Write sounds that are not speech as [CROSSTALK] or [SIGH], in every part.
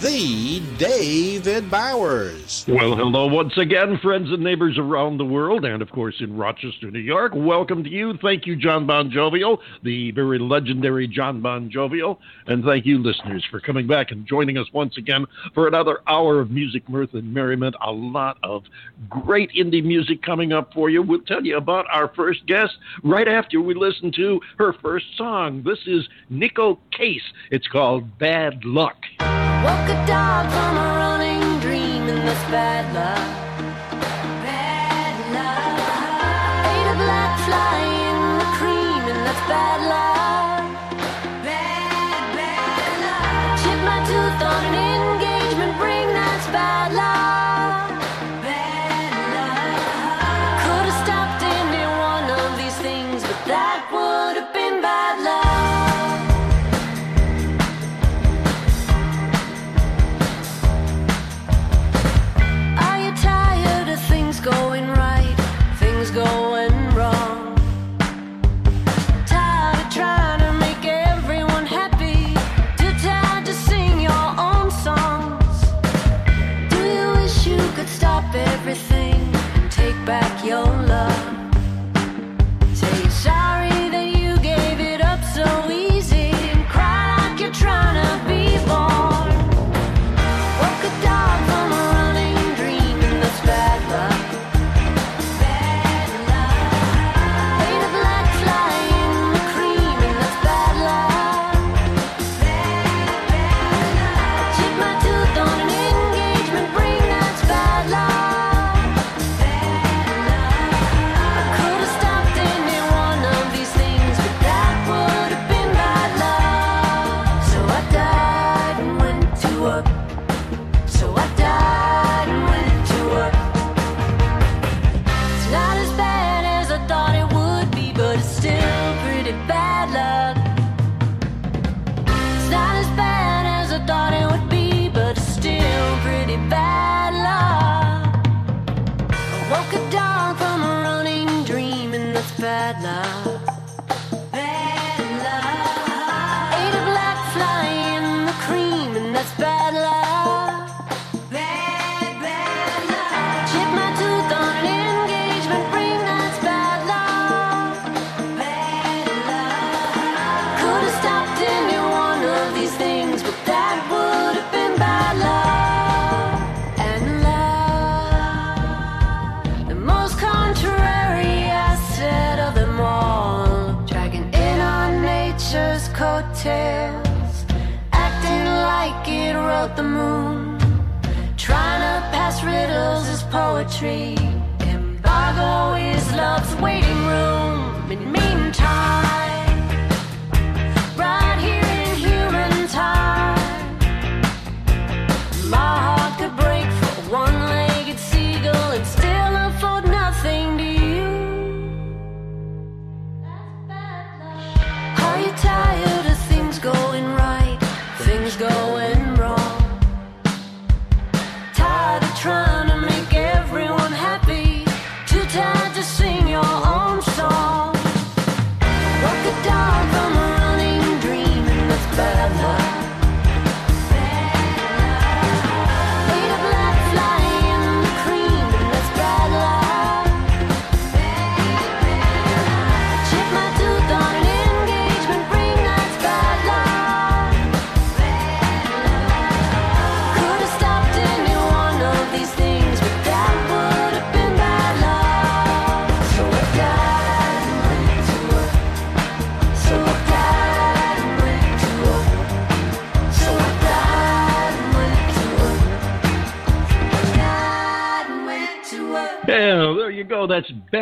the David Bowers. Well, hello once again, friends and neighbors around the world, and of course in Rochester, New York. Welcome to you. Thank you, John Bon Jovial, the very legendary John Bon Jovial, and thank you, listeners, for coming back and joining us once again for another hour of music, mirth, and merriment. A lot of great indie music coming up for you. We'll tell you about our first guest right after we listen to her first song. This is Neko Case. It's called Bad Luck. Woke a dog from a running dream and that's bad luck. Bad luck. Ate a black fly in the cream and that's bad luck.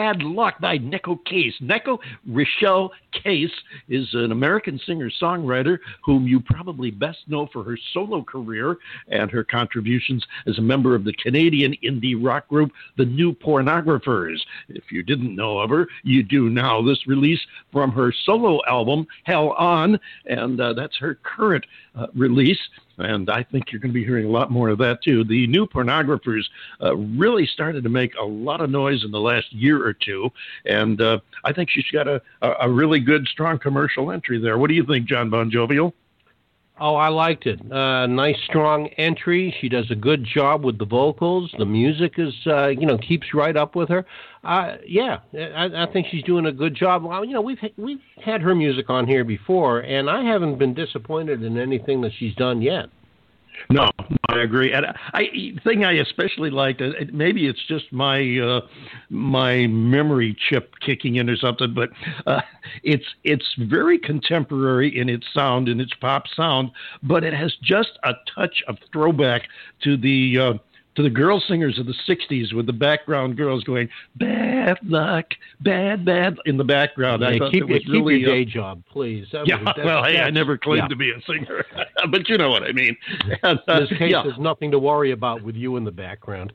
Bad Luck by Neko Case. Neko Rochelle Case is an American singer songwriter whom you probably best know for her solo career and her contributions as a member of the Canadian indie rock group, The New Pornographers. If you didn't know of her, you do now. This release from her solo album, Hell On, and uh, that's her current uh, release and I think you're going to be hearing a lot more of that too. The new pornographers uh, really started to make a lot of noise in the last year or two, and uh, I think she's got a, a really good, strong commercial entry there. What do you think, John Bon Jovial? Oh, I liked it. Uh, nice, strong entry. She does a good job with the vocals. The music is, uh, you know, keeps right up with her. Uh, yeah, I, I think she's doing a good job. Well, you know, we've we've had her music on here before, and I haven't been disappointed in anything that she's done yet. No, I agree. And I thing I especially liked. Uh, maybe it's just my uh, my memory chip kicking in or something, but uh, it's it's very contemporary in its sound and its pop sound, but it has just a touch of throwback to the uh, to the girl singers of the 60s with the background girls going bad luck bad bad in the background yeah, i thought keep, it was keep really your day uh, job please that yeah was, well hey i never claimed yeah. to be a singer [LAUGHS] but you know what i mean and, uh, this [LAUGHS] case yeah. there's nothing to worry about with you in the background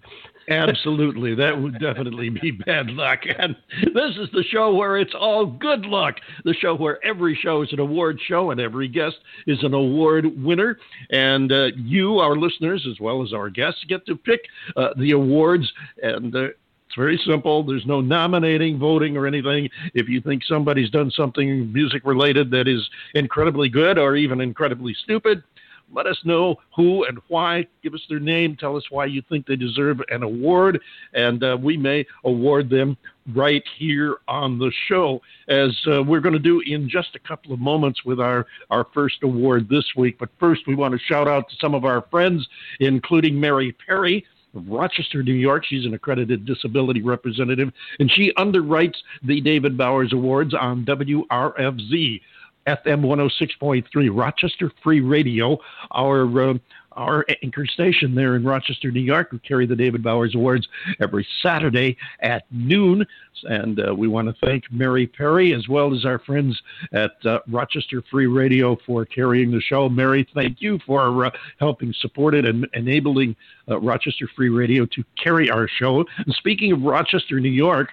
Absolutely. That would definitely be bad luck. And this is the show where it's all good luck. The show where every show is an award show and every guest is an award winner. And uh, you, our listeners, as well as our guests, get to pick uh, the awards. And uh, it's very simple. There's no nominating, voting, or anything. If you think somebody's done something music related that is incredibly good or even incredibly stupid, let us know who and why. Give us their name. Tell us why you think they deserve an award, and uh, we may award them right here on the show, as uh, we're going to do in just a couple of moments with our, our first award this week. But first, we want to shout out to some of our friends, including Mary Perry of Rochester, New York. She's an accredited disability representative, and she underwrites the David Bowers Awards on WRFZ. FM 106.3, Rochester Free Radio, our uh, our anchor station there in Rochester, New York. We carry the David Bowers Awards every Saturday at noon. And uh, we want to thank Mary Perry as well as our friends at uh, Rochester Free Radio for carrying the show. Mary, thank you for uh, helping support it and enabling uh, Rochester Free Radio to carry our show. And speaking of Rochester, New York,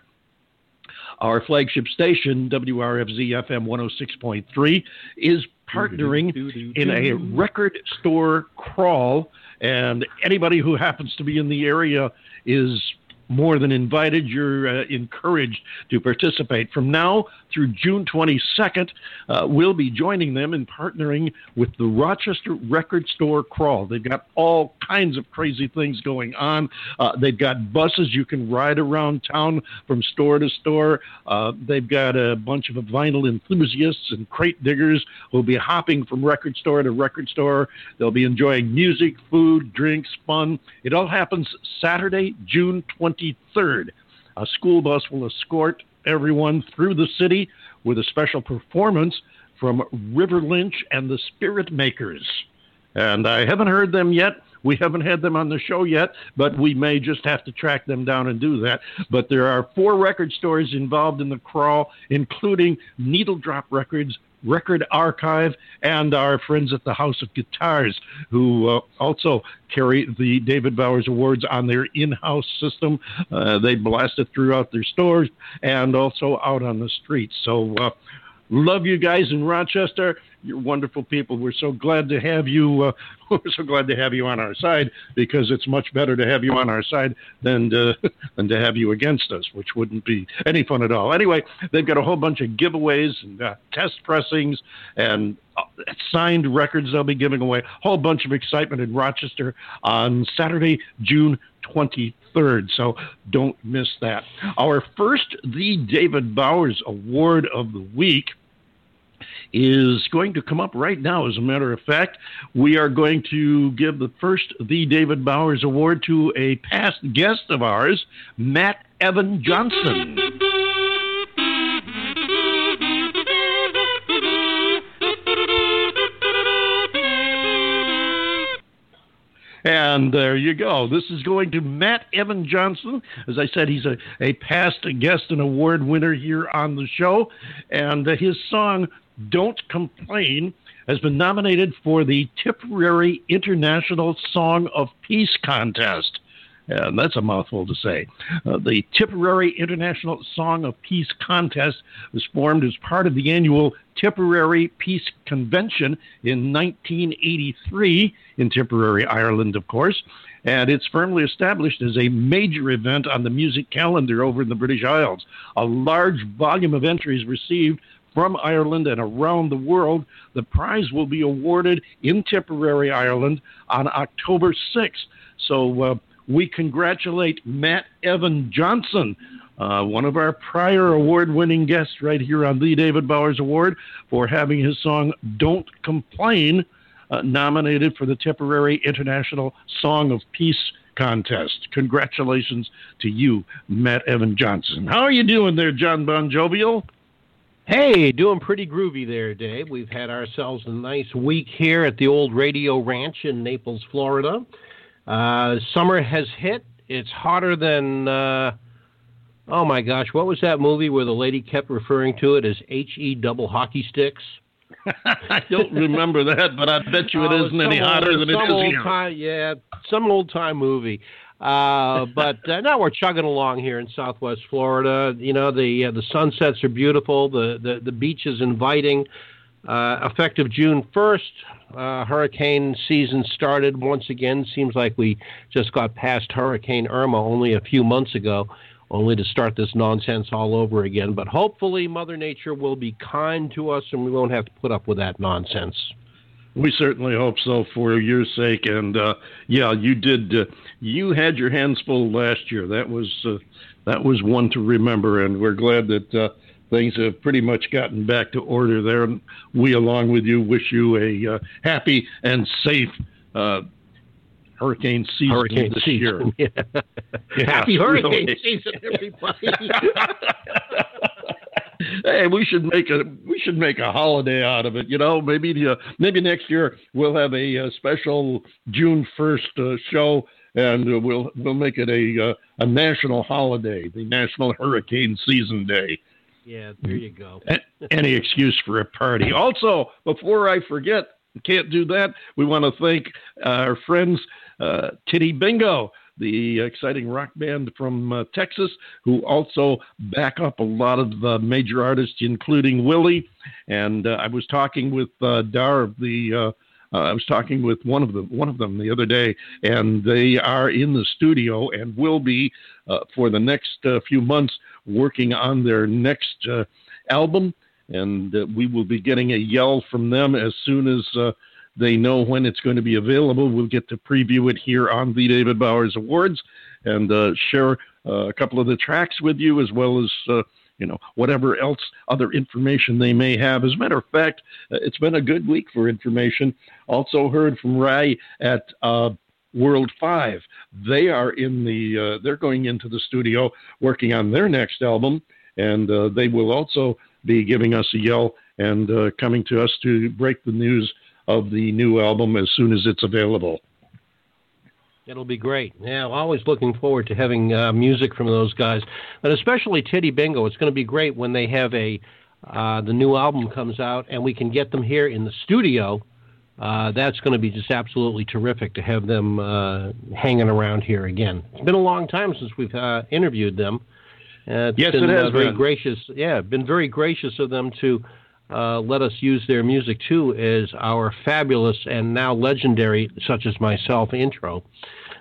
our flagship station, WRFZ FM 106.3, is partnering in a record store crawl. And anybody who happens to be in the area is more than invited. You're uh, encouraged to participate. From now through June 22nd, uh, we'll be joining them in partnering with the Rochester Record Store Crawl. They've got all kinds of crazy things going on. Uh, they've got buses you can ride around town from store to store. Uh, they've got a bunch of vinyl enthusiasts and crate diggers who'll be hopping from record store to record store. They'll be enjoying music, food, drinks, fun. It all happens Saturday, June 23rd. A school bus will escort everyone through the city with a special performance from River Lynch and the Spirit Makers. And I haven't heard them yet. We haven't had them on the show yet, but we may just have to track them down and do that. But there are four record stores involved in the crawl, including Needle Drop Records, Record Archive, and our friends at the House of Guitars, who uh, also carry the David Bowers Awards on their in house system. Uh, they blast it throughout their stores and also out on the streets. So, uh, love you guys in Rochester. You're wonderful people. We're so glad to have you. Uh, [LAUGHS] we're so glad to have you on our side because it's much better to have you on our side than to, [LAUGHS] than to have you against us, which wouldn't be any fun at all. Anyway, they've got a whole bunch of giveaways and uh, test pressings and uh, signed records they'll be giving away. A whole bunch of excitement in Rochester on Saturday, June 23rd. So don't miss that. Our first The David Bowers Award of the Week is going to come up right now. As a matter of fact, we are going to give the first The David Bowers Award to a past guest of ours, Matt Evan Johnson. And there you go. This is going to Matt Evan Johnson. As I said, he's a, a past guest and award winner here on the show. And his song, Don't Complain, has been nominated for the Tipperary International Song of Peace Contest. And that's a mouthful to say. Uh, the Tipperary International Song of Peace Contest was formed as part of the annual Tipperary Peace Convention in 1983 in Tipperary, Ireland, of course. And it's firmly established as a major event on the music calendar over in the British Isles. A large volume of entries received from Ireland and around the world. The prize will be awarded in Tipperary, Ireland on October 6th. So uh, we congratulate Matt Evan Johnson, uh, one of our prior award winning guests right here on the David Bowers Award, for having his song Don't Complain uh, nominated for the Tipperary International Song of Peace contest. Congratulations to you, Matt Evan Johnson. How are you doing there, John Bon Jovial? Hey, doing pretty groovy there, Dave. We've had ourselves a nice week here at the old Radio Ranch in Naples, Florida. Uh, summer has hit. It's hotter than, uh, oh my gosh, what was that movie where the lady kept referring to it as HE double hockey sticks? [LAUGHS] I don't remember that, but I bet you it Oh, isn't any hotter old- than it is here. Time, yeah, some old time movie. Uh, but uh, now we're chugging along here in Southwest Florida. You know, the uh, the sunsets are beautiful. The the, the beach is inviting. Uh, effective June first, uh, hurricane season started once again. Seems like we just got past Hurricane Irma only a few months ago, only to start this nonsense all over again. But hopefully, Mother Nature will be kind to us, and we won't have to put up with that nonsense. We certainly hope so for your sake. And uh, yeah, you did. Uh, you had your hands full last year. That was uh, that was one to remember, and we're glad that uh, things have pretty much gotten back to order there. And we, along with you, wish you a uh, happy and safe uh, hurricane season Hurricane this season. year. Yeah. [LAUGHS] Yeah, Happy hurricane really. [LAUGHS] season, everybody. [LAUGHS] hey, we should make a we should make a holiday out of it. You know, maybe the, uh, maybe next year we'll have a, uh special June first uh, show, and uh, we'll we'll make it a uh, a national holiday, the National Hurricane Season Day. yeah, there you go. Any excuse for a party. Also, before I forget, can't do that. We want to thank our friends uh, Titty Bingo, the exciting rock band from uh, Texas, who also back up a lot of uh, major artists, including Willie. And uh, I was talking with uh, Dar of the. Uh, I was talking with one of them, one of them the other day, and they are in the studio and will be for the next few months working on their next album. And we will be getting a yell from them as soon as they know when it's going to be available. We'll get to preview it here on the David Bowers Awards and uh, share uh, a couple of the tracks with you, as well as uh, you know whatever else other information they may have. As a matter of fact, uh, it's been a good week for information. Also heard from Ray at. Uh, World Five. They are in the. Uh, they're going into the studio working on their next album, and uh, they will also be giving us a yell and uh, coming to us to break the news of the new album as soon as it's available. It'll be great. Yeah, always looking forward to having uh, music from those guys, but especially Titty Bingo. It's going to be great when they have a uh, the new album comes out and we can get them here in the studio. Uh, that's going to be just absolutely terrific to have them uh, hanging around here again. It's been a long time since we've uh, interviewed them. Uh, Yes, been, it has very been. gracious. Yeah, been very gracious of them to uh, let us use their music too as our fabulous and now legendary, such as myself, intro.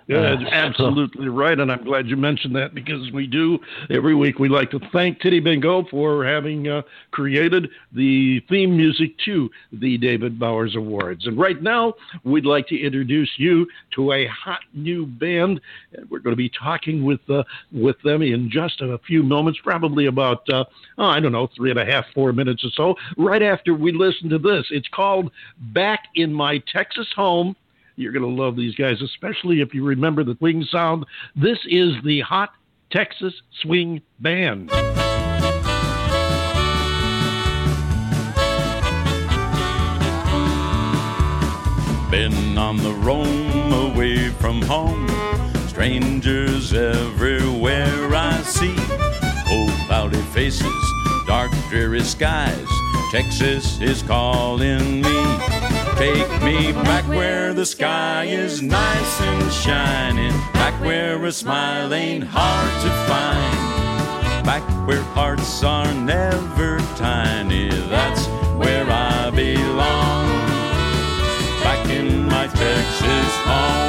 Yeah, that's absolutely right, and I'm glad you mentioned that because we do every week. We like to thank Titty Bingo for having uh, created the theme music to the David Bowers Awards. And right now, we'd like to introduce you to a hot new band. And we're going to be talking with uh, with them in just a few moments, probably about uh, oh, I don't know, three and a half, four minutes or so. Right after we listen to this, it's called "Back in My Texas Home." You're going to love these guys, especially if you remember the swing sound. This is the Hot Texas Swing Band. Been on the roam away from home. Strangers everywhere I see. Old cloudy faces, dark dreary skies. Texas is calling me. Take me back where the sky is nice and shining. Back where a smile ain't hard to find. Back where hearts are never tiny. That's where I belong. Back in my Texas home.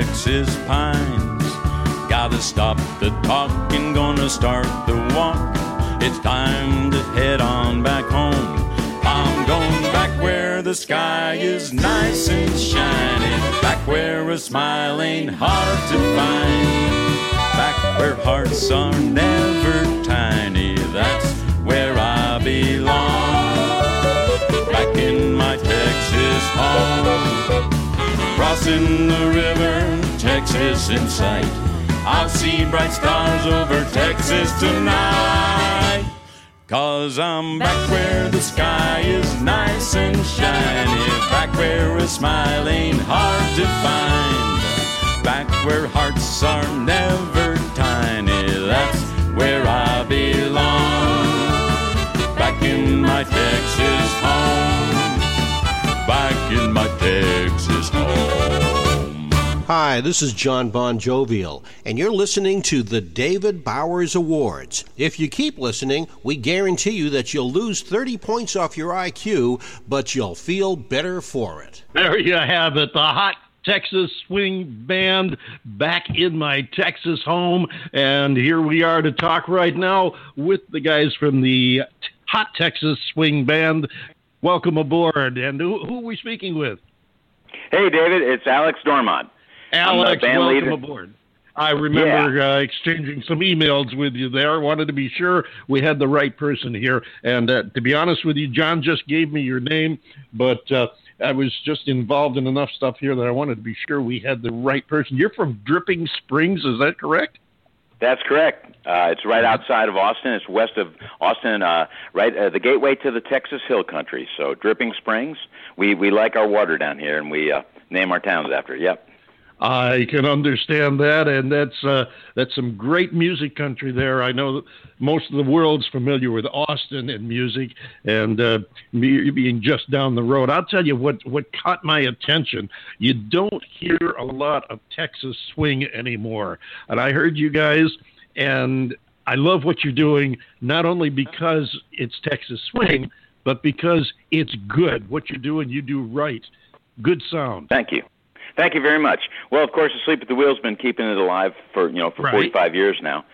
Texas pines. Gotta stop the talking, gonna start the walk. It's time to head on back home. I'm going back where the sky is nice and shining, back where a smile ain't hard to find, back where hearts are never tiny. That's where I belong back in my Texas home. Crossing the river, Texas in sight. I'll see bright stars over Texas tonight. Cause I'm back where the sky is nice and shiny. Back where a smile ain't hard to find. Back where hearts are never Hi, this is John Bon Jovial, and you're listening to the David Bowers Awards. If you keep listening, we guarantee you that you'll lose 30 points off your IQ, but you'll feel better for it. There you have it, the hot Texas Swing Band back in my Texas home. And here we are to talk right now with the guys from the Hot Texas Swing Band. Welcome aboard. And who, who are we speaking with? Hey, David, it's Alex Dormont. I'm the Alex, band welcome leader. aboard. I remember uh, exchanging some emails with you there. Wanted to be sure we had the right person here. And uh, to be honest with you, John just gave me your name, but uh, I was just involved in enough stuff here that I wanted to be sure we had the right person. You're from Dripping Springs, is that correct? That's correct. Uh, it's right outside of Austin. It's west of Austin, uh, right uh, the gateway to the Texas Hill Country. So Dripping Springs. We we like our water down here, and we uh, name our towns after. it. Yep. I can understand that, and that's uh, that's some great music country there. I know most of the world's familiar with Austin and music, and uh, me being just down the road. I'll tell you what what caught my attention. You don't hear a lot of Texas swing anymore, and I heard you guys, and I love what you're doing. Not only because it's Texas swing, but because it's good. What you're doing, you do right. Good sound. Thank you. Thank you very much. Well, of course, Asleep at the Wheel's been keeping it alive for you know for Right. 45 years now.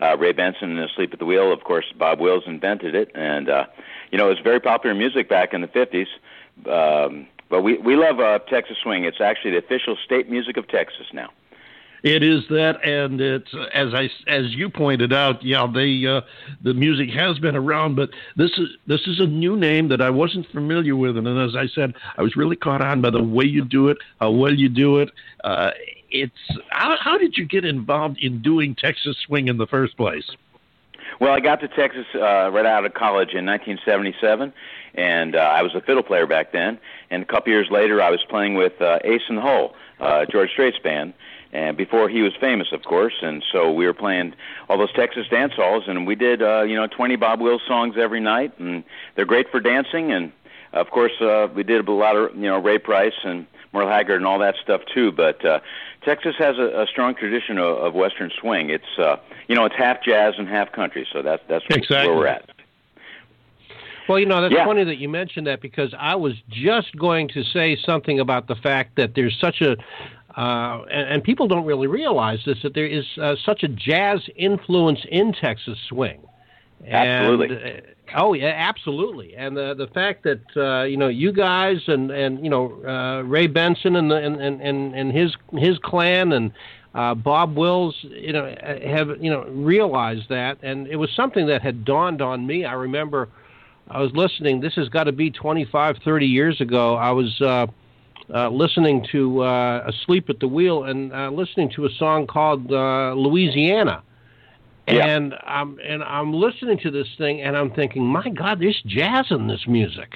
Uh, Ray Benson and Asleep at the Wheel, of course, Bob Wills invented it, and uh, you know it was very popular music back in the 50s. Um, but we we love uh, Texas swing. It's actually the official state music of Texas now. It is that, and it's as I as you pointed out. Yeah, they uh, the music has been around, but this is this is a new name that I wasn't familiar with, and as I said, I was really caught on by the way you do it, how well you do it. Uh, it's how, how did you get involved in doing Texas swing in the first place? Well, I got to Texas uh, right out of college in 1977, and uh, I was a fiddle player back then. And a couple years later, I was playing with uh, Ace the Hole, uh, George Strait's band, and before he was famous, of course. And so we were playing all those Texas dance halls, and we did uh, you know 20 Bob Wills songs every night, and they're great for dancing. And of course, uh, we did a lot of you know Ray Price and Merle Haggard and all that stuff too. But uh, Texas has a, a strong tradition of, of Western swing. It's uh, you know it's half jazz and half country, so that's that's Exactly. where we're at. Well, you know, that's Yeah. funny that you mentioned that because I was just going to say something about the fact that there's such a Uh, and, and people don't really realize this that there is uh, such a jazz influence in Texas swing. Absolutely. And, uh, oh yeah, absolutely. And the the fact that uh, you know you guys and and you know uh, Ray Benson and the and and and his his clan and uh, Bob Wills, you know, have you know realized that, and it was something that had dawned on me. I remember I was listening. This has got to be 25, 30 years ago. I was uh, listening to uh, "Asleep at the Wheel" and uh, listening to a song called uh, "Louisiana." Yeah. And I'm and I'm listening to this thing, and I'm thinking, my God, there's jazz in this music.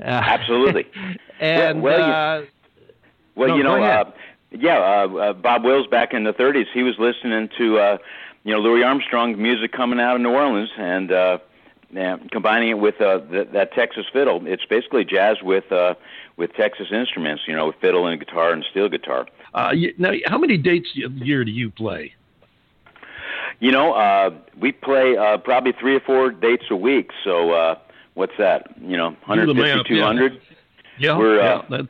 Uh, Absolutely. [LAUGHS] and Well, well, you- uh, Well, No, you know, uh, yeah, uh, uh, Bob Wills back in the 30s, he was listening to, uh, you know, Louis Armstrong music coming out of New Orleans and uh, yeah, combining it with uh, th- that Texas fiddle. It's basically jazz with uh, with Texas instruments, you know, with fiddle and guitar and steel guitar. Uh, you, now, how many dates a year do you play? You know, uh, we play uh, probably three or four dates a week. So uh, what's that? You know, Do the 150, math, yeah. 200. Yeah, We're, yeah, uh, that's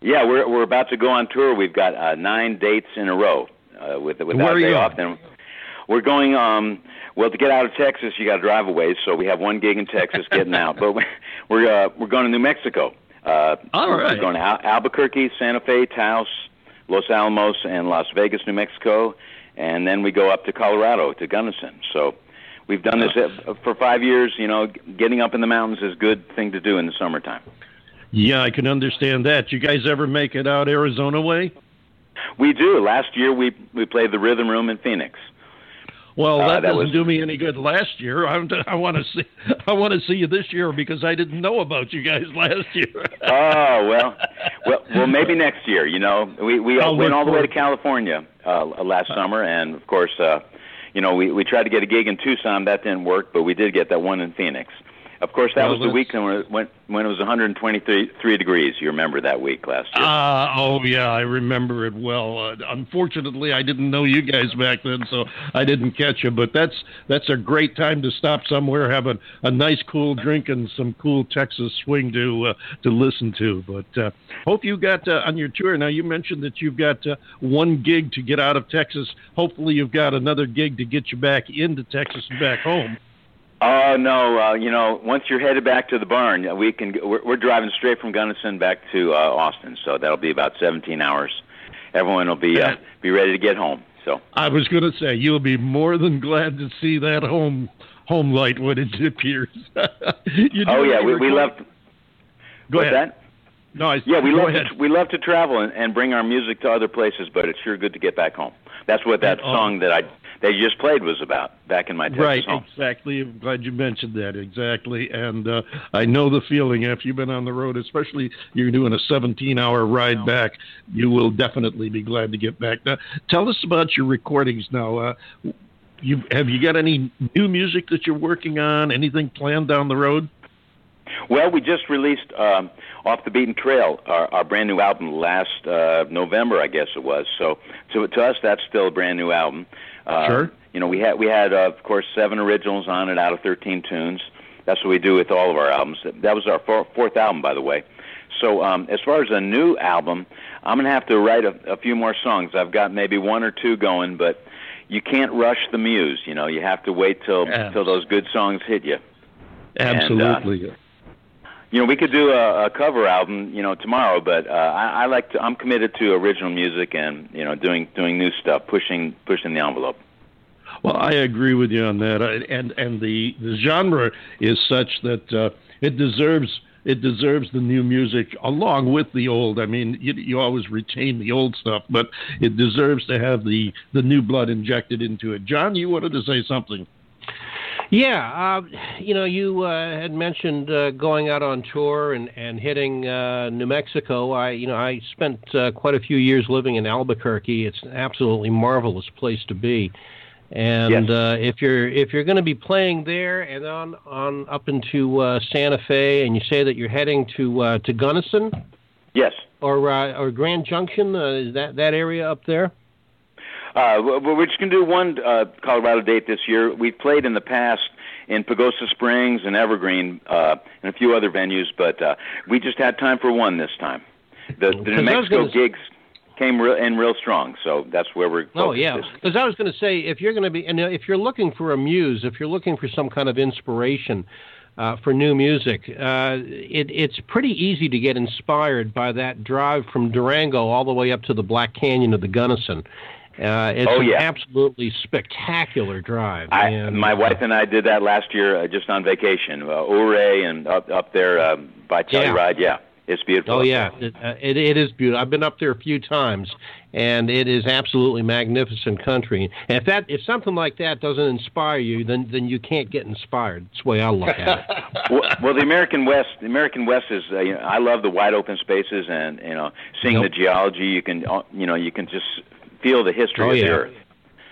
Yeah, we're we're about to go on tour. We've got uh, nine dates in a row uh, with without Where day off. Then we're going. Um, well, to get out of Texas, you got to drive away. So we have one gig in Texas, getting out. But we- [LAUGHS] we're uh, we're going to New Mexico. Uh, All we're going to Al- Albuquerque, Santa Fe, Taos, Los Alamos, and Las Vegas, New Mexico, and then we go up to Colorado to Gunnison. So. We've done this uh, for five years. You know, getting up in the mountains is a good thing to do in the summertime. yeah. I can understand that. You guys ever make it out Arizona way? We do. Last year we we played the Rhythm Room in Phoenix. Well, Uh, that, that doesn't was- do me any good. Last year, I'm, I want to see. I want to see you this year because I didn't know about you guys [LAUGHS] last year. Oh well, well, well maybe next year. You know, we we I'll went all the way to California uh, last summer, and of course, uh, you know, we we tried to get a gig in Tucson. That didn't work, but we did get that one in Phoenix. Of course, that Well, was the week when when when it was 123 three degrees. You remember that week last year? Uh, oh yeah, I remember it well. Uh, unfortunately, I didn't know you guys back then, so I didn't catch you. But that's that's a great time to stop somewhere, have a, a nice cool drink and some cool Texas swing to uh, to listen to. But uh, hope you got uh, on your tour. Now you mentioned that you've got uh, one gig to get out of Texas. Hopefully, you've got another gig to get you back into Texas and back home. Oh no! Uh, you know, once you're headed back to the barn, uh, we can. We're, we're driving straight from Gunnison back to uh, Austin, so that'll be about 17 hours. Everyone will be uh, be ready to get home. So I was going to say you'll be more than glad to see that home home light when it appears. [LAUGHS] You do oh yeah, we, we love. Go what's ahead. that? No, I, Yeah, we love ahead. to, we love to travel and, and bring our music to other places, but it's sure good to get back home. That's what that Oh. song that I that you just played was about. Back in my Texas Right, home. exactly. I'm glad you mentioned that. Exactly, and uh, I know the feeling. After you've been on the road, especially you're doing a 17-hour ride back, you will definitely be glad to get back. Now, tell us about your recordings. Now, uh, you have you got any new music that you're working on? Anything planned down the road? Well, we just released um, "Off the Beaten Trail," our, our brand new album last uh, November, I guess it was. So, to, to us, that's still a brand new album. Uh, Sure. You know, we had we had uh, of course seven originals on it out of 13 tunes. That's what we do with all of our albums. That was our four, fourth album, by the way. So, um, as far as a new album, I'm gonna have to write a, a few more songs. I've got maybe one or two going, but you can't rush the muse. You know, you have to wait till Yes. till those good songs hit you. Absolutely. You know, we could do a, a cover album, you know, tomorrow, but uh, I, I like to. I'm committed to original music and you know, doing doing new stuff, pushing pushing the envelope. Well, I agree with you on that, and and the the genre is such that uh, it deserves it deserves the new music along with the old. I mean, you, you always retain the old stuff, but it deserves to have the the new blood injected into it. John, you wanted to say something. Yeah, uh, you know, you uh, had mentioned uh, going out on tour and and hitting uh, New Mexico. I, you know, I spent uh, quite a few years living in Albuquerque. It's an absolutely marvelous place to be. And Yes. uh, if you're if you're going to be playing there and on on up into uh, Santa Fe, and you say that you're heading to uh, to Gunnison Yes. or uh, or Grand Junction, uh, is that that area up there? Uh, we're just going to do one uh, Colorado date this year. We've played in the past in Pagosa Springs and Evergreen uh, and a few other venues, but uh, we just had time for one this time. The, the New Mexico gonna gigs. came real in real strong. So that's where we're. going. Oh yeah, because I was going to say if you're going to be and if you're looking for a muse, if you're looking for some kind of inspiration. Uh, for new music, uh, it, it's pretty easy to get inspired by that drive from Durango all the way up to the Black Canyon of the Gunnison. Uh, it's Oh, an yeah. absolutely spectacular drive. I, and, my uh, wife and I did that last year, uh, just on vacation. Uh, Ouray and up up there uh, by Yeah. Telluride. Yeah, it's beautiful. Oh yeah, it, uh, it it is beautiful. I've been up there a few times, and it is absolutely magnificent country. And if that if something like that doesn't inspire you, then then you can't get inspired. That's the way I look at it. [LAUGHS] [LAUGHS] well, well, the American West, the American West is. Uh, you know, I love the wide open spaces and you know seeing Yep. the geology. You can uh, you know you can just feel the history Oh, of the yeah. earth.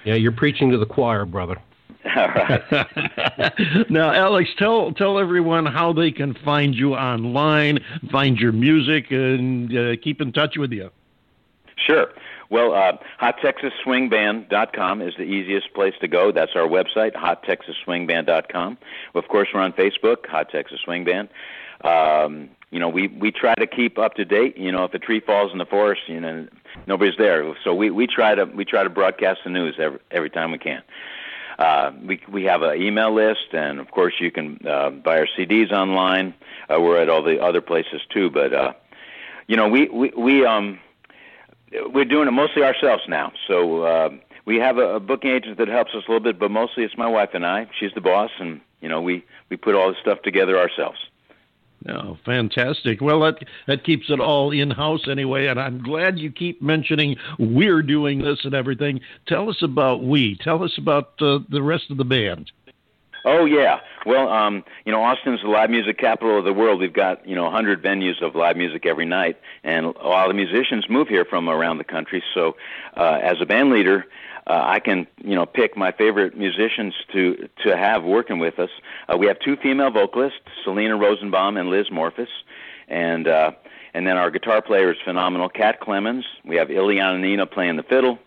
Yeah, you're preaching to the choir, brother. [LAUGHS] All right. [LAUGHS] now, Alex, tell tell everyone how they can find you online, find your music, and uh, keep in touch with you. Sure. Well, uh, HotTexasSwingBand.com is the easiest place to go. That's our website, HotTexasSwingBand.com. Of course, we're on Facebook, Hot Texas Swing Band. Um, you know, we we try to keep up to date. You know, if a tree falls in the forest, you know, nobody's there. So we we try to we try to broadcast the news every every time we can. Uh, we we have an email list, and of course, you can uh, buy our CDs online. Uh, we're at all the other places too, but uh, you know, we we we um we're doing it mostly ourselves now. So uh, we have a, a booking agent that helps us a little bit, but mostly it's my wife and I. She's the boss, and you know we we put all this stuff together ourselves. Oh, fantastic. Well, that that keeps it all in house anyway, and I'm glad you keep mentioning we're doing this and everything. Tell us about we. Tell us about uh, the rest of the band. Oh yeah. Well, um, you know, Austin's the live music capital of the world. We've got you know 100 venues of live music every night, and a lot of the musicians move here from around the country. So, uh, as a band leader, uh, I can you know pick my favorite musicians to to have working with us. Uh, we have two female vocalists, Selena Rosenbaum and Liz Morphis, and uh, and then our guitar player is phenomenal, Kat Clemens. We have Ileana Nina playing the fiddle,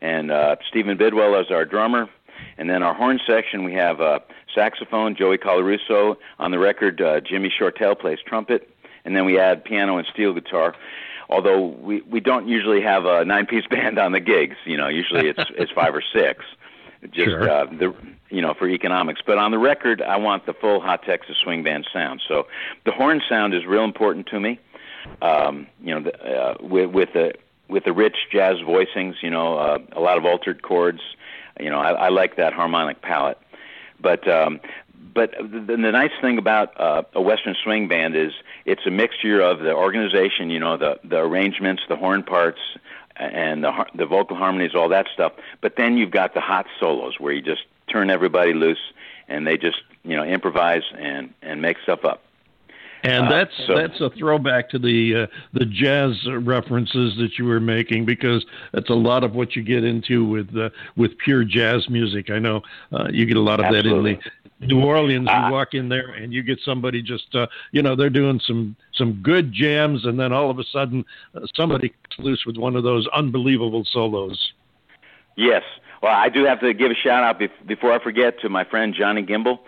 and uh, Stephen Bidwell as our drummer. And then our horn section, we have uh, saxophone, Joey Colarusso. On the record, uh, Jimmy Shortell plays trumpet. And then we add piano and steel guitar. Although we, we don't usually have a nine piece [LAUGHS] band on the gigs, you know, usually it's [LAUGHS] it's five or six, just Sure. uh, the you know for economics. But on the record, I want the full Hot Texas Swing Band sound. So the horn sound is real important to me. Um, you know, the, uh, with with the with the rich jazz voicings, you know, uh, a lot of altered chords. You know, I, I like that harmonic palette. But um, but the, the nice thing about uh, a Western swing band is it's a mixture of the organization, you know, the the arrangements, the horn parts, and the the vocal harmonies, all that stuff. But then you've got the hot solos where you just turn everybody loose and they just you know improvise and and make stuff up. And Uh, that's so- that's a throwback to the uh, the jazz references that you were making because that's a lot of what you get into with uh, with pure jazz music. I know uh, you get a lot of Absolutely. that in the New Orleans. You walk in there and you get somebody just uh, you know they're doing some some good jams, and then all of a sudden uh, somebody gets loose with one of those unbelievable solos. Yes. Well, I do have to give a shout out bef- before I forget to my friend Johnny Gimble,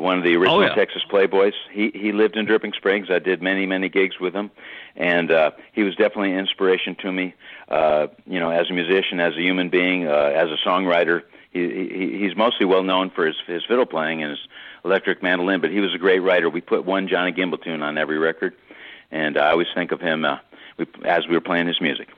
one of the original Oh, yeah. Texas Playboys. He he lived in Dripping Springs. I did many many gigs with him, and uh, he was definitely an inspiration to me. Uh, you know, as a musician, as a human being, uh, as a songwriter. He, he he's mostly well known for his his fiddle playing and his electric mandolin, but he was a great writer. We put one Johnny Gimble tune on every record, and I always think of him uh, we, as we were playing his music.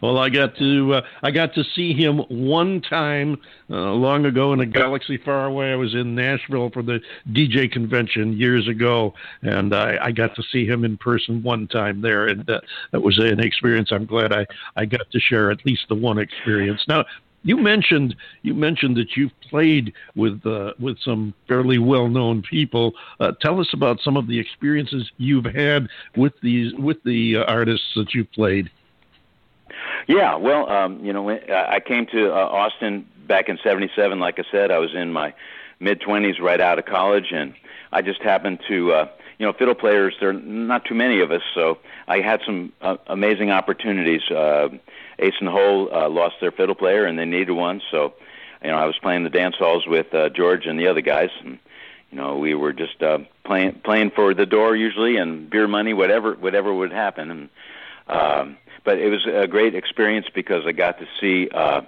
Well, I got to uh, I got to see him one time uh, long ago in a galaxy far away. I was in Nashville for the DJ convention years ago, and I, I got to see him in person one time there, and uh, that was an experience. I'm glad I I got to share at least the one experience. Now. You mentioned you mentioned that you've played with uh, with some fairly well known people. Uh, tell us about some of the experiences you've had with these with the uh, artists that you've played. Yeah, well, um, you know, I came to uh, Austin back in '77. Like I said, I was in my mid 20s, right out of college, and I just happened to, uh, you know, fiddle players. There are not too many of us, so I had some uh, amazing opportunities. Uh, Ace and Hole uh, lost their fiddle player, and they needed one, so you know, I was playing the dance halls with uh, George and the other guys, and you know, we were just uh, playing playing for the door usually, and beer money, whatever whatever would happen, and Um, but it was a great experience because I got to see, uh,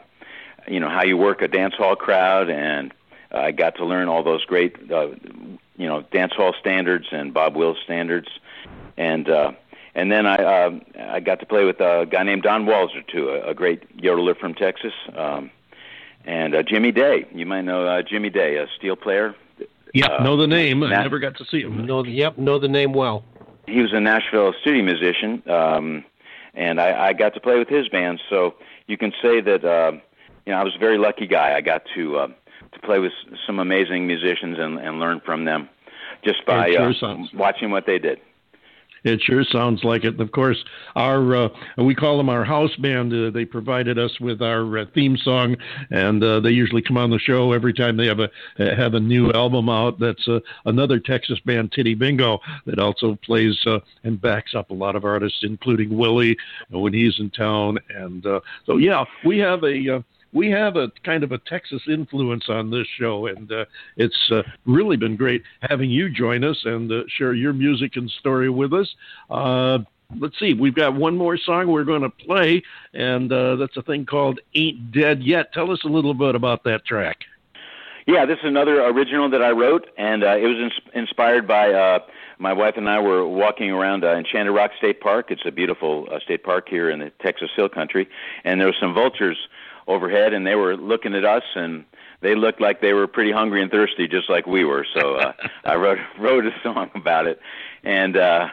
you know, how you work a dance hall crowd, and I got to learn all those great, uh, you know, dance hall standards and Bob Wills standards, and uh, and then I uh, I got to play with a guy named Don Walser too, a, a great yodeler from Texas, um, and uh, Jimmy Day. You might know uh, Jimmy Day, a steel player. Yeah, Uh, know the name. I never got to see him. Know, yep, know the name well. he was a Nashville studio musician, um, and I, I got to play with his band. So you can say that uh, you know I was a very lucky guy. I got to uh, to play with some amazing musicians and, and learn from them just by uh, watching what they did. It sure sounds like it. And of course, our uh, we call them our house band. Uh, they provided us with our uh, theme song, and uh, they usually come on the show every time they have a have a new album out. That's uh, another Texas band, Titty Bingo, that also plays uh, and backs up a lot of artists, including Willie when he's in town. And uh, so, yeah, we have a. We have a kind of a Texas influence on this show, and uh, it's uh, really been great having you join us and uh, share your music and story with us. Uh, let's see, we've got one more song we're going to play, and uh, that's a thing called Ain't Dead Yet. Tell us a little bit about that track. Yeah, this is another original that I wrote, and uh, it was ins- inspired by uh, my wife and I were walking around uh, Enchanted Rock State Park. It's a beautiful uh, state park here in the Texas Hill Country, and there were some vultures overhead, and they were looking at us, and they looked like they were pretty hungry and thirsty, just like we were. So uh, [LAUGHS] I wrote wrote a song about it, and. uh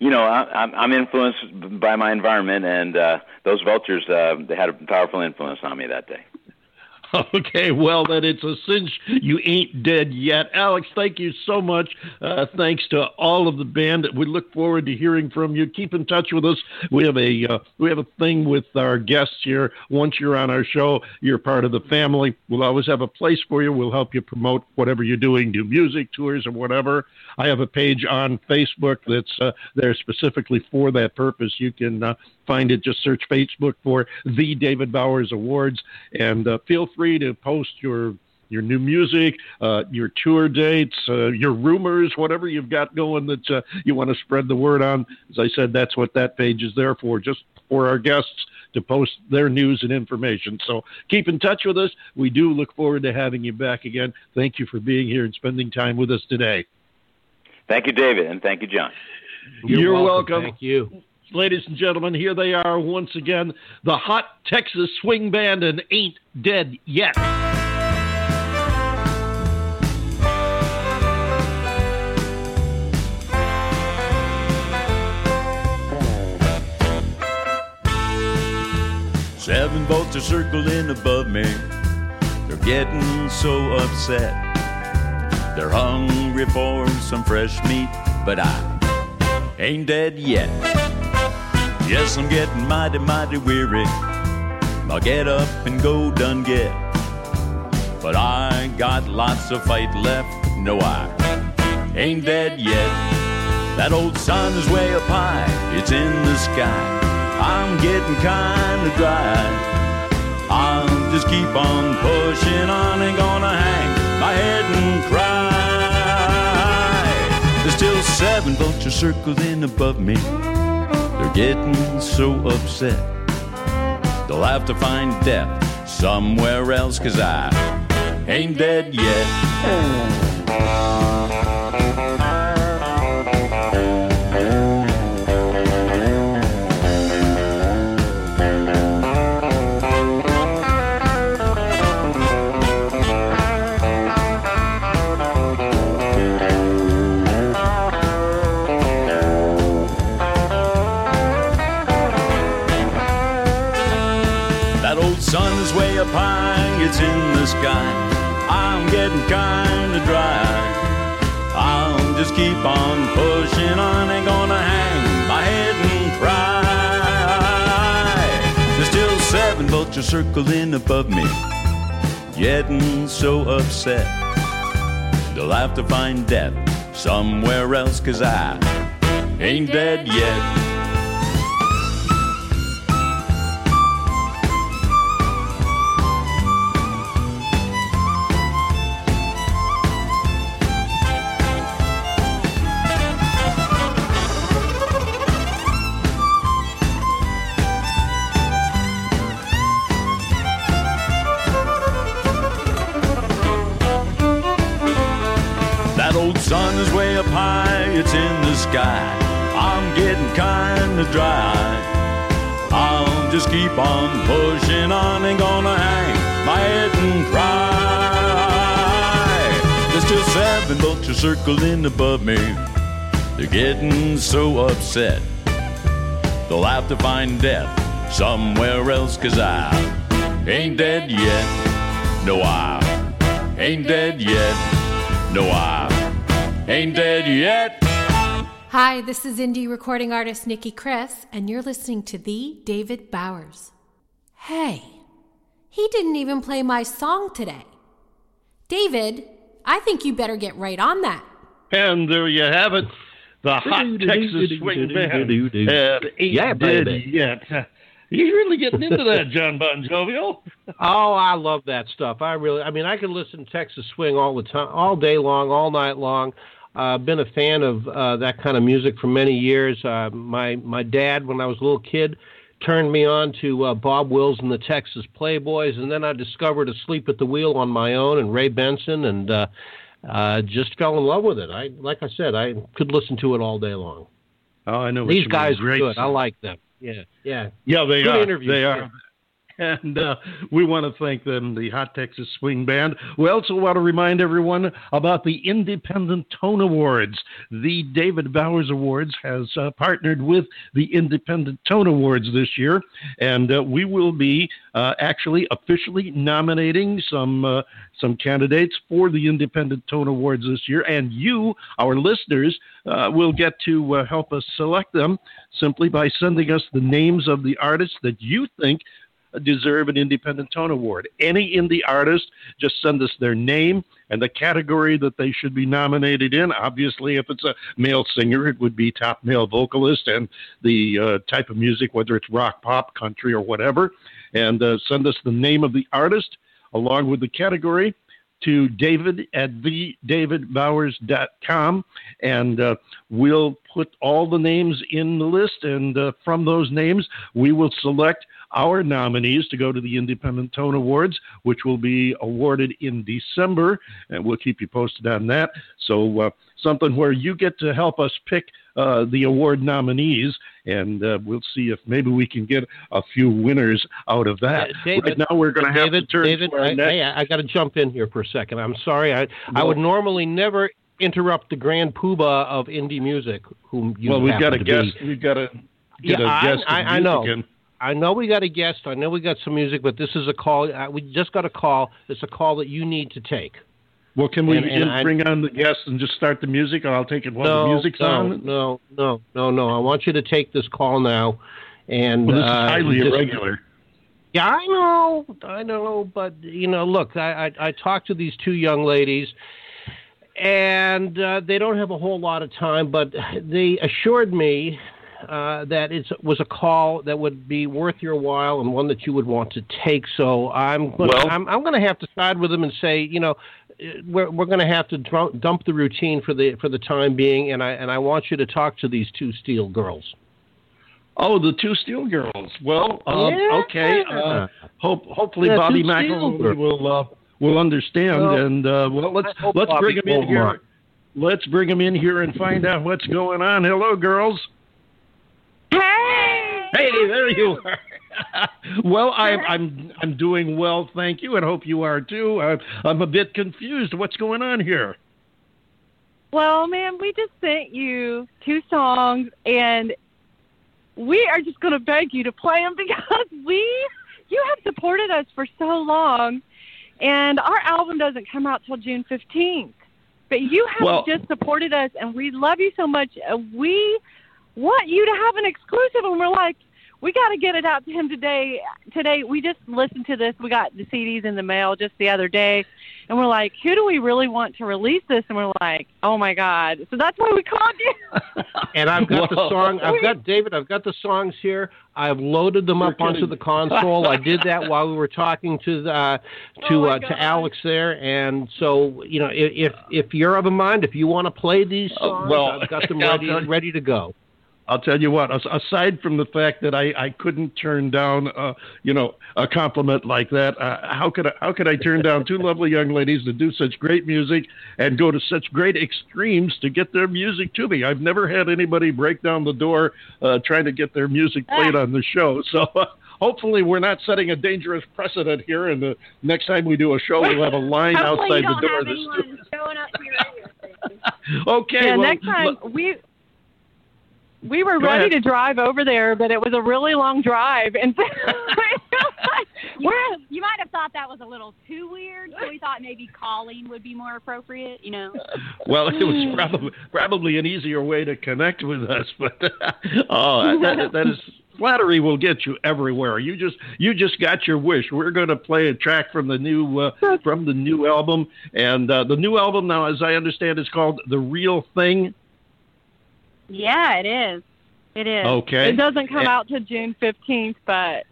you know, I, I'm I'm influenced by my environment, and uh, those vultures uh, they had a powerful influence on me that day. [LAUGHS] Okay, well, then it's a cinch you ain't dead yet. Alex, thank you so much. Uh, thanks to all of the band. We look forward to hearing from you. Keep in touch with us. We have a uh, we have a thing with our guests here. Once you're on our show, you're part of the family. We'll always have a place for you. We'll help you promote whatever you're doing, do music tours or whatever. I have a page on Facebook that's uh, there specifically for that purpose. You can uh, find it. Just search Facebook for the David Bowers Awards, and uh, feel free to post your your new music, uh, your tour dates, uh, your rumors, whatever you've got going that uh, you want to spread the word on. As I said, that's what that page is there for, just for our guests to post their news and information. So keep in touch with us. We do look forward to having you back again. Thank you for being here and spending time with us today. Thank you, David, and thank you, John. You're welcome. Thank you. Ladies and gentlemen, here they are once again, the Hot Texas Swing Band and Ain't Dead Yet. Seven boats are circling above me. They're getting so upset. They're hungry for some fresh meat, but I ain't dead yet. Yes, I'm getting mighty, mighty weary. I'll get up and go done get. But I got lots of fight left. No, I ain't dead yet. That old sun is way up high, it's in the sky. I'm getting kinda dry. I'll just keep on pushing on, ain't gonna hang my head and cry. There's still seven vultures circling above me. They're getting so upset. They'll have to find death somewhere else, cause I ain't dead yet. Sky. I'm getting kinda dry. I'll just keep on pushing on, ain't gonna hang my head and cry. There's still seven vultures circling above me, getting so upset. They'll have to find death somewhere else, cause I ain't dead yet. Sky. I'm getting kinda dry. I'll just keep on pushing on and gonna hang my head and cry. There's just seven vultures circling above me. They're getting so upset. They'll have to find death somewhere else, cause I ain't dead yet. No, I ain't dead yet. No, I ain't dead yet. Hi, this is indie recording artist Nikki Chris, and you're listening to the David Bowers. Hey, he didn't even play my song today. David, I think you better get right on that. And there you have it. The hot Texas swing band. And ain't Yeah, dead baby. yet. You're really getting into that, John Bon Jovial. [LAUGHS] Oh, I love that stuff. I really, I mean, I can listen to Texas swing all the time, all day long, all night long. I've uh, been a fan of uh, that kind of music for many years. Uh, my my dad, when I was a little kid, turned me on to uh, Bob Wills and the Texas Playboys, and then I discovered Asleep at the Wheel on my own and Ray Benson, and uh, uh, just fell in love with it. I, like I said, I could listen to it all day long. Oh, I know. These guys mean. are good. I like them. Yeah, yeah. Yeah, they Good are. interviews, They are. And uh, we want to thank them, the Hot Texas Swing Band. We also want to remind everyone about the Independent Tone Awards. The David Bowers Awards has uh, partnered with the Independent Tone Awards this year, and uh, we will be uh, actually officially nominating some uh, some candidates for the Independent Tone Awards this year. And you, our listeners, uh, will get to help us select them simply by sending us the names of the artists that you think deserve an Independent Tone Award. Any indie artist, just send us their name and the category that they should be nominated in. Obviously, if it's a male singer, it would be top male vocalist and the uh, type of music, whether it's rock, pop, country, or whatever. And uh, send us the name of the artist along with the category to david at thedavidbowers.com and uh, we'll put all the names in the list and uh, from those names we will select our nominees to go to the independent tone awards which will be awarded in december and we'll keep you posted on that so uh, something where you get to help us pick uh, the award nominees and uh, we'll see if maybe we can get a few winners out of that David- right now we're going to have to turn David, to our I, next hey, I got to jump in here for a second. I'm sorry. I I would normally never interrupt the grand poobah of indie music, whom you well, we've got a to guest. be. We've got to get Yeah, a I- guest. I- of I know. I know we got a guest. I know we got some music, but this is a call. Uh, we just got a call. It's a call that you need to take. Well, can we and- and in- I- bring on the guest and just start the music, or I'll take it while no, the music's no, on? no, no, no, no. I want you to take this call now. And Well, this is uh, highly just- irregular. Yeah, I know, I know, but you know, look, I I, I talked to these two young ladies, and uh, they don't have a whole lot of time, but they assured me uh, that it was a call that would be worth your while and one that you would want to take. So I'm gonna, Well- I'm I'm going to have to side with him and say, you know. We're we're going to have to dump the routine for the for the time being, and I and I want you to talk to these two steel girls. Oh, the two Steel Girls. Well, um, Yeah. okay. Uh, hope hopefully Yeah, Bobby McElroy will uh, will understand, Well, and uh, well, let's let's Bobby bring him in here. Let's bring him in here and find out what's going on. Hello, girls. Hey! Hey, there you [LAUGHS] are. [LAUGHS] well, I'm I'm I'm doing well, thank you, and hope you are too. I, I'm a bit confused. What's going on here? Well, man, we just sent you two songs, and we are just going to beg you to play them [LAUGHS] because we, you have supported us for so long, and our album doesn't come out till June fifteenth. But you have Well- just supported us, and we love you so much. Uh, we want you to have an exclusive, and we're like, we got to get it out to him today. Today, we just listened to this. We got the CDs in the mail just the other day, and we're like, who do we really want to release this? And we're like, oh my God! So that's why we called you. [LAUGHS] And I've got the song. I've got David. I've got the songs here. I've loaded them up You're onto kidding. the console. I did that while we were talking to the, uh, [LAUGHS] to Oh, uh, to Alex there. And so you know, i- if if you're of a mind, if you want to play these Oh, songs, well, I've got them [LAUGHS] ready tell you- ready to go. I'll tell you what. Aside from the fact that I, I couldn't turn down, uh, you know, a compliment like that, uh, how could I, how could I turn down two lovely young ladies that do such great music and go to such great extremes to get their music to me? I've never had anybody break down the door uh, trying to get their music played on the show. [LAUGHS] So. Uh, Hopefully, we're not setting a dangerous precedent here, and the next time we do a show, we'll have a line outside you don't the door. have that anyone [LAUGHS] showing up to your [LAUGHS] radio station. okay. yeah, well, next time l- we we were Go ready ahead. to drive over there, but it was a really long drive, and so [LAUGHS] You, might, you might have thought that was a little too weird, so we thought maybe calling would be more appropriate. You know. well, it was probably probably an easier way to connect with us, but [LAUGHS] oh, that, that is flattery will get you everywhere. You just you just got your wish. We're going to play a track from the new uh, from the new album, and uh, the new album now, as I understand, is called "The Real Thing." Yeah, it is. It is. Okay. It doesn't come And- out to June fifteenth, but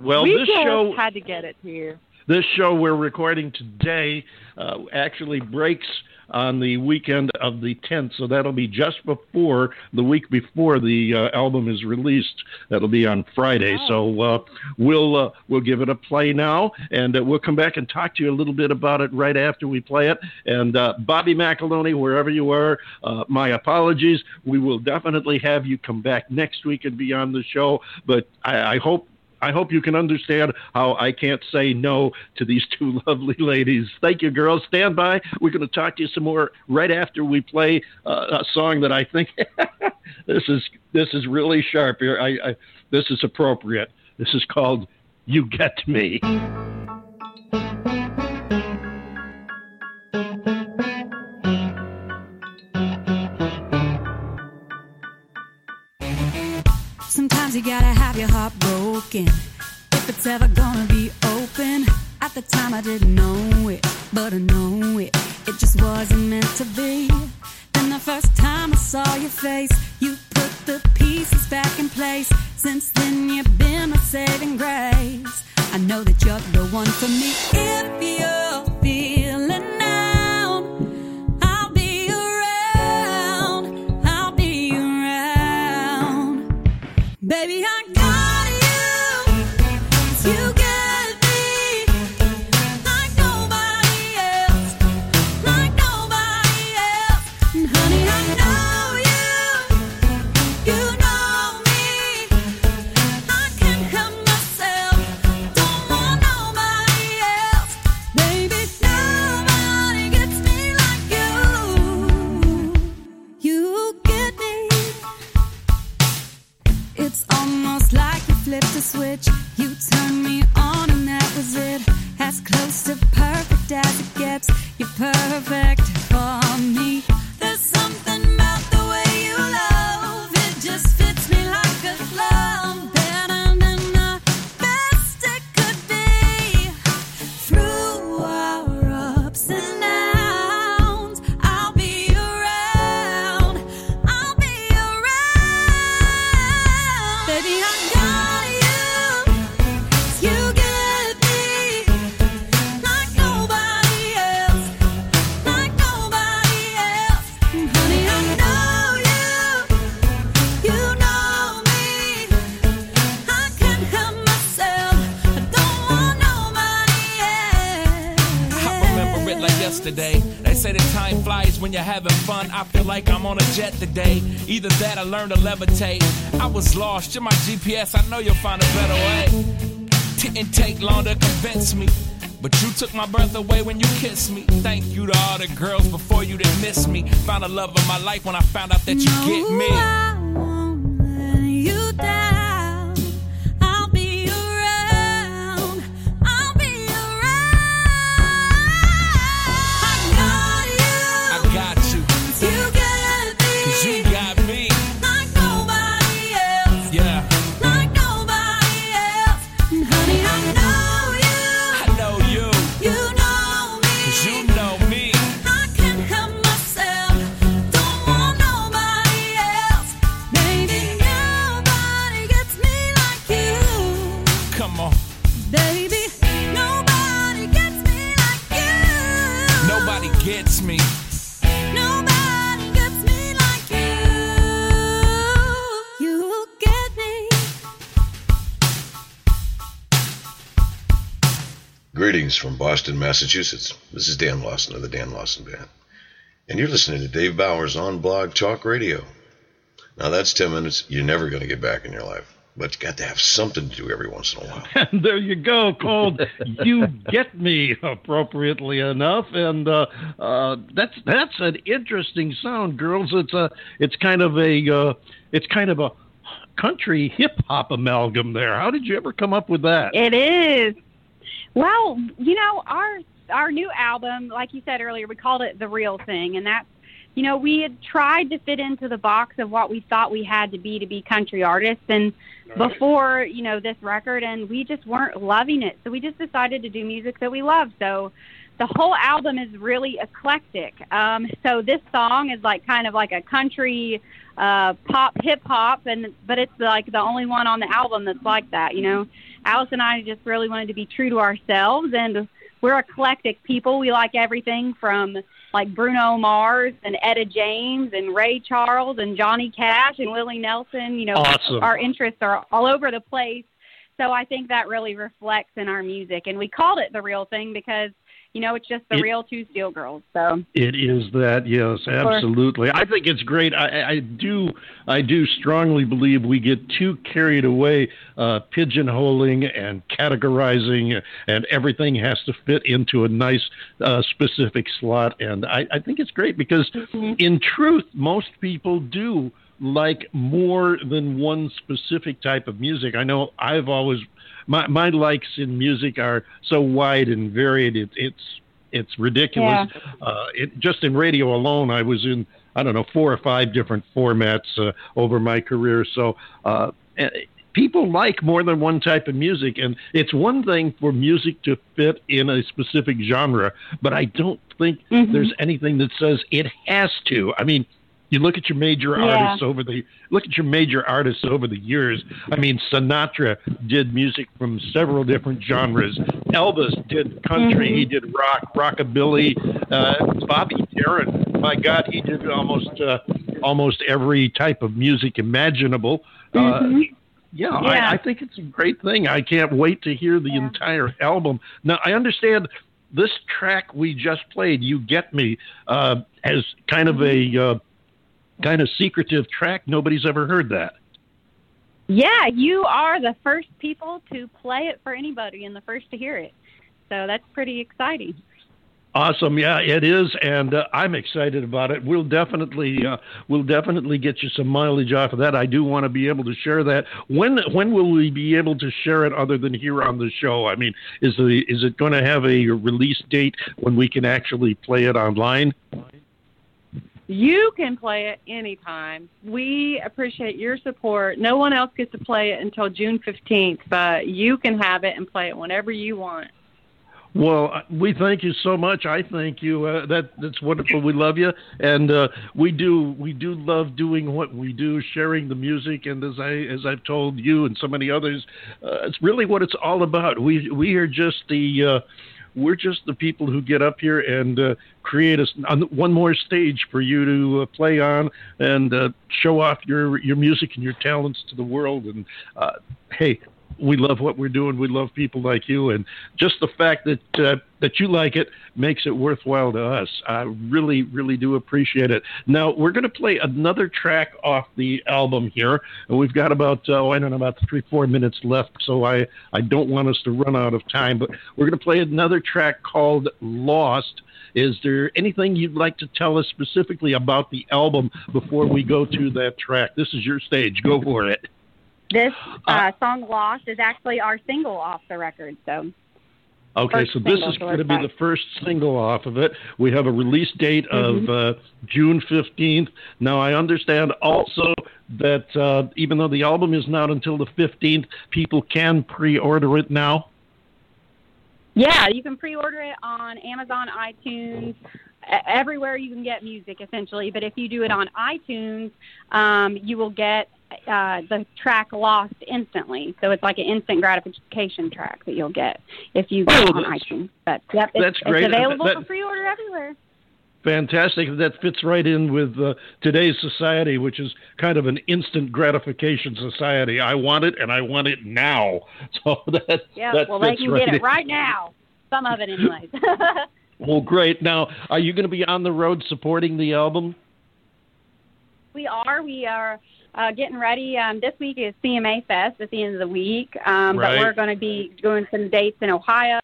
Well, we this just show had to get it to you. this show we're recording today uh, actually breaks on the weekend of the 10th, so that'll be just before the week before the uh, album is released. That'll be on Friday. So uh, we'll uh, we'll give it a play now, and uh, we'll come back and talk to you a little bit about it right after we play it. And uh, Bobby McAloney, wherever you are, uh, my apologies. We will definitely have you come back next week and be on the show. But I, I hope I hope you can understand how I can't say no to these two [LAUGHS] lovely ladies. Thank you, girls. Stand by. We're going to talk to you some more right after we play uh, a song that I think [LAUGHS] this is this is really sharp here. I, I this is appropriate. This is called "You Get Me." Sometimes you gotta have your heart broken if it's ever gonna be open. At the time I didn't know it, but I know it. It just wasn't meant to be. Then the first time I saw your face, you put the pieces back in place. Since then you've been my saving grace. I know that you're the one for me. If you're Baby, I Either that or learn to levitate. I was lost. You're my GPS. I know you'll find a better way. Didn't take long to convince me. But you took my breath away when you kissed me. Thank you to all the girls before you that missed me. Found the love of my life when I found out that you get me. Massachusetts. This is Dan Lawson of the Dan Lawson Band. And you're listening to Dave Bowers on Blog Talk Radio. Now, that's 10 minutes you're never going to get back in your life. But you got to have something to do every once in a while. And [LAUGHS] there you go, called "You Get Me," appropriately enough, and uh, uh, that's that's an interesting sound, girls. It's a it's kind of a uh, it's kind of a country hip hop amalgam there. How did you ever come up with that? It is. Well, you know, our our new album, like you said earlier, we called it the real thing, and that's you know, we had tried to fit into the box of what we thought we had to be to be country artists and right. before, you know, this record and we just weren't loving it. So we just decided to do music that we love. So the whole album is really eclectic. Um, so this song is like kind of like a country uh, pop hip hop, and but it's like the only one on the album that's like that. You know, Alice and I just really wanted to be true to ourselves, and we're eclectic people. We like everything from like Bruno Mars and Etta James and Ray Charles and Johnny Cash and Willie Nelson. You know, awesome. our interests are all over the place. So I think that really reflects in our music. And we called it the real thing because you know, it's just the it, real two steel girls. So it is that, yes, absolutely. I think it's great. I, I do, I do strongly believe we get too carried away, uh, pigeonholing and categorizing, and everything has to fit into a nice uh, specific slot. And I, I think it's great because, mm-hmm. in truth, most people do like more than one specific type of music. I know I've always my my likes in music are so wide and varied. It, it's it's ridiculous. Yeah. Uh, it just in radio alone, I was in I don't know four or five different formats uh, over my career. So. Uh, people like more than one type of music and it's one thing for music to fit in a specific genre but i don't think mm-hmm. there's anything that says it has to i mean you look at your major yeah. artists over the look at your major artists over the years. I mean, Sinatra did music from several different genres. Elvis did country. Mm-hmm. He did rock, rockabilly. Uh, Bobby Darin, my God, he did almost uh, almost every type of music imaginable. Uh, mm-hmm. Uh, yeah, yeah. I, I think it's a great thing. I can't wait to hear the yeah. entire album. Now, I understand this track we just played, "You Get Me," uh, as kind of a uh, kind of secretive track. Nobody's ever heard that. Yeah, you are the first people to play it for anybody and the first to hear it. So that's pretty exciting. Awesome, yeah, it is, and uh, I'm excited about it. We'll definitely, uh, we'll definitely get you some mileage off of that. I do want to be able to share that. When, when will we be able to share it other than here on the show? I mean, is the, is it going to have a release date when we can actually play it online? You can play it anytime. We appreciate your support. No one else gets to play it until June 15th, but you can have it and play it whenever you want. Well, uh, we thank you so much. I thank you. Uh, that that's wonderful. We love you, and uh, we do we do love doing what we do, sharing the music. And as I as I've told you and so many others, uh, it's really what it's all about. We we are just the uh, we're just the people who get up here and uh, create a, one more stage for you to uh, play on and uh, show off your your music and your talents to the world. And uh, hey, we love what we're doing. We love people like you, and just the fact that uh, that you like it makes it worthwhile to us. I really, really do appreciate it. Now we're going to play another track off the album here, and we've got about uh, oh, I don't know about three, four minutes left, so I I don't want us to run out of time. But we're going to play another track called "Lost." Is there anything you'd like to tell us specifically about the album before we go to that track? This is your stage. Go for it. This uh, uh, song "Lost" is actually our single off the record. So. Okay, first so this is going to be the first single off of it. We have a release date mm-hmm. of uh, June 15th. Now, I understand also that uh, even though the album is not until the 15th, people can pre order it now. Yeah, you can pre order it on Amazon, iTunes, everywhere you can get music essentially. But if you do it on iTunes, um, you will get uh, the track lost instantly. So it's like an instant gratification track that you'll get if you go oh, on iTunes. But yep, it's, that's great. it's available that, for pre-order everywhere. Fantastic. That fits right in with uh, today's society, which is kind of an instant gratification society. I want it, and I want it now. [LAUGHS] So that yeah, that well, they can right get it right now. some of it, anyways. [LAUGHS] Well, great. Now, are you going to be on the road supporting the album? we are. We are uh, getting ready. Um, this week is CMA Fest at the end of the week, um, Right. but we're going to be doing some dates in Ohio,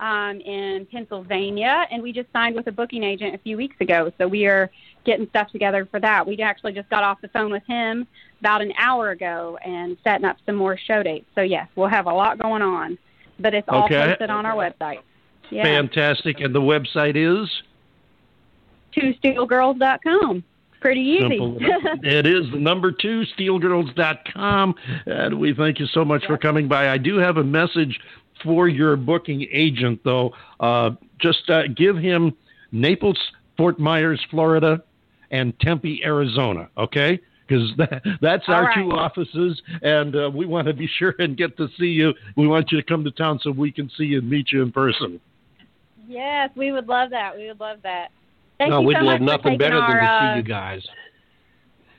um, in Pennsylvania, and we just signed with a booking agent a few weeks ago. So we are getting stuff together for that. We actually just got off the phone with him about an hour ago and setting up some more show dates. So yes, we'll have a lot going on, but it's all Okay. posted on our website. Yeah, Fantastic. And the website is? two twosteelgirls.com. Pretty easy. It is number two, steelgirls.com. And we thank you so much for coming by. I do have a message for your booking agent, though. Uh, just uh, give him Naples, Fort Myers, Florida, and Tempe, Arizona, okay? Because [LAUGHS] that, that's All our right. two offices, and uh, we want to be [LAUGHS] sure and get to see you. We want you to come to town so we can see you and meet you in person. Yes, we would love that. We would love that. Thank no, we'd so love nothing better than to uh, see you guys.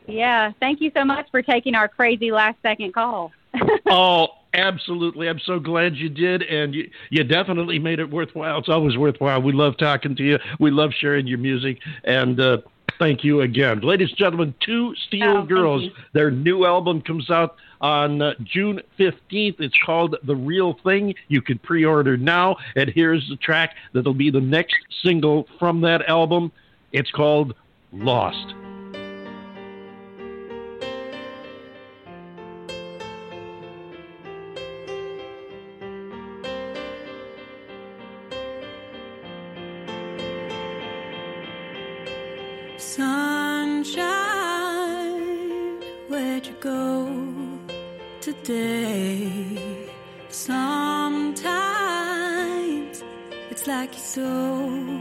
Yeah, thank you so much for taking our crazy last second call. [LAUGHS] oh, absolutely. I'm so glad you did, and you, you definitely made it worthwhile. It's always worthwhile. We love talking to you. We love sharing your music, and uh, thank you again. Ladies and gentlemen, Two Steel Oh, Girls, their new album comes out on uh, June 15th. It's called The Real Thing. You can pre order now, and here's the track that'll be the next single from that album. It's called Lost. Sunshine, where'd you go today? Sometimes it's like you're so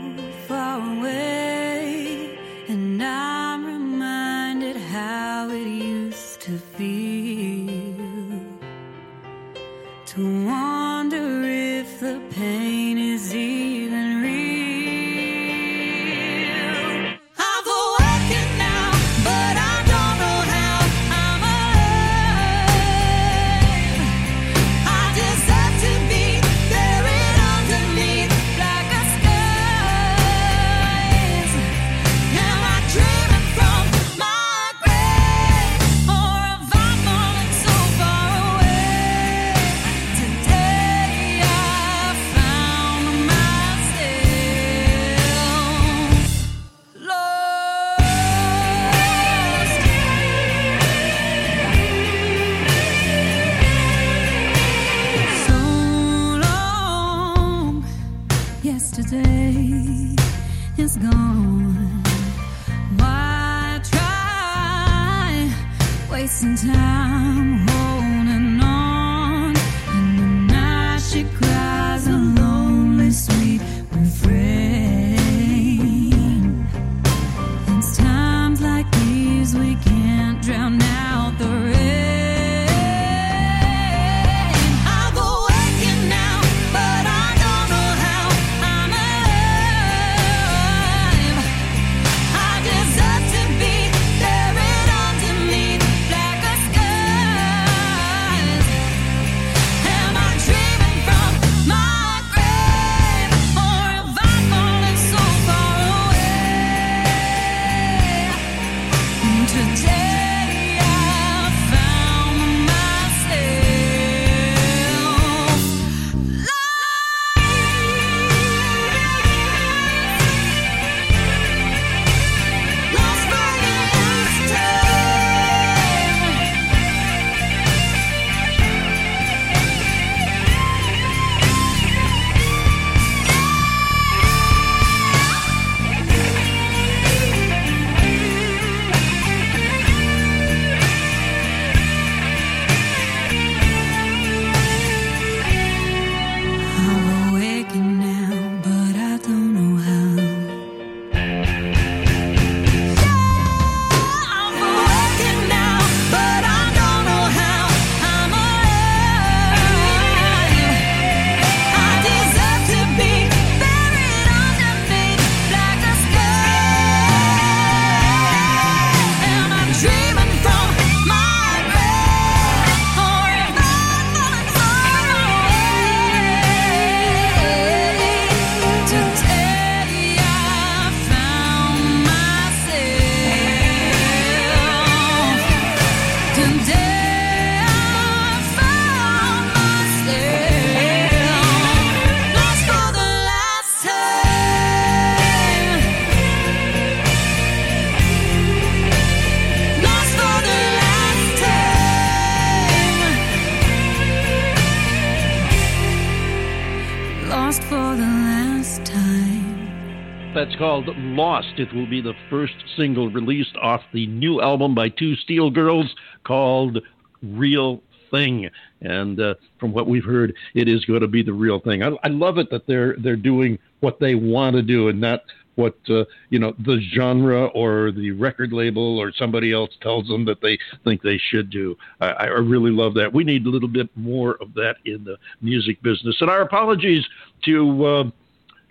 Lost for the last time. That's called Lost. It will be the first single released off the new album by Two Steel Girls called Real Thing. And uh, from what we've heard, it is going to be the real thing. I, I love it that they're they're doing what they want to do and not what uh, you know the genre or the record label or somebody else tells them that they think they should do. I, I really love that. We need a little bit more of that in the music business. And our apologies to. Uh,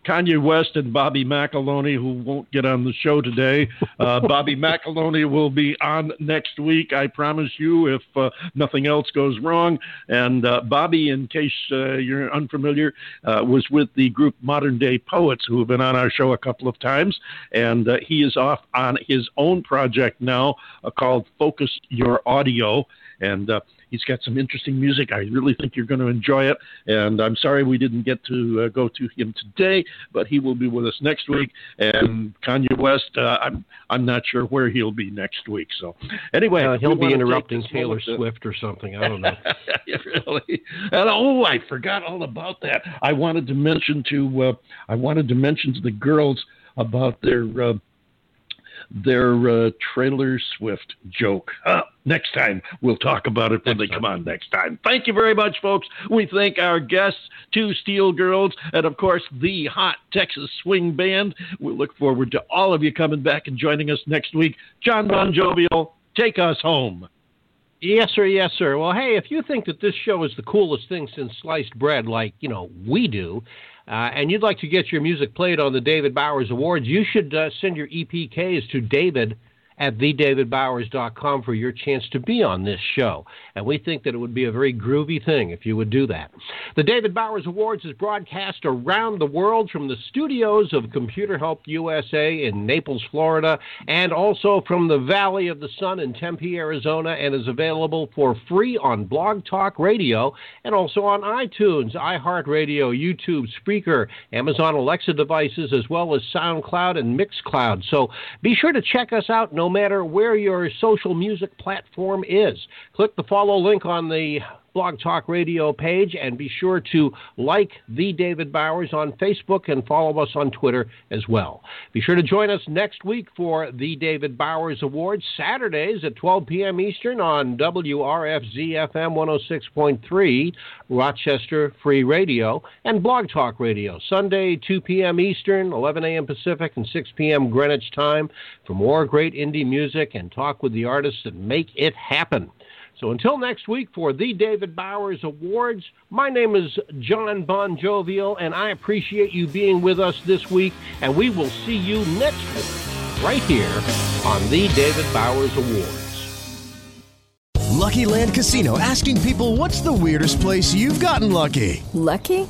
Kanye West and Bobby McAloney, who won't get on the show today. Uh, [LAUGHS] Bobby McAloney will be on next week, I promise you, if uh, nothing else goes wrong. And uh, Bobby, in case uh, you're unfamiliar, uh, was with the group Modern Day Poets, who have been on our show a couple of times. And uh, he is off on his own project now called Focus Your Audio. And He's got some interesting music. I really think you're going to enjoy it. And I'm sorry we didn't get to uh, go to him today, but he will be with us next week. And Kanye West, uh, I'm I'm not sure where he'll be next week. So anyway, Uh, he'll be interrupting Taylor to- Swift or something. I don't know. [LAUGHS] really? And oh, I forgot all about that. I wanted to mention to uh, I wanted to mention to the girls about their uh, their uh, trailer Swift joke. Uh, next time we'll talk about it when they come on next time. Thank you very much, folks. We thank our guests, two Steel Girls, and of course the Hot Texas Swing Band. We look forward to all of you coming back and joining us next week. John Bon Jovial, take us home. Yes, sir. Yes, sir. Well, hey, if you think that this show is the coolest thing since sliced bread, like you know we do, uh, and you'd like to get your music played on the David Bowers Awards, you should uh, send your EPKs to David at thedavidbowers.com for your chance to be on this show. And we think that it would be a very groovy thing if you would do that. The David Bowers Awards is broadcast around the world from the studios of Computer Help USA in Naples, Florida, and also from the Valley of the Sun in Tempe, Arizona, and is available for free on Blog Talk Radio and also on iTunes, iHeartRadio, YouTube, Spreaker, Amazon Alexa devices, as well as SoundCloud and Mixcloud. So be sure to check us out no matter where your social music platform is. Click the follow link on the Blog Talk Radio page and be sure to like The David Bowers on Facebook and follow us on Twitter as well. Be sure to join us next week for the David Bowers Awards, Saturdays at 12 p.m. Eastern on WRFZ FM 106.3, Rochester Free Radio, and Blog Talk Radio, Sunday 2 p.m. Eastern, 11 a.m. Pacific, and 6 p.m. Greenwich time for more great indie music and talk with the artists that make it happen. So until next week for the David Bowers Awards, my name is John Bon Jovial, and I appreciate you being with us this week, and we will see you next week right here on the David Bowers Awards. Lucky Land Casino asking people what's the weirdest place you've gotten lucky? Lucky?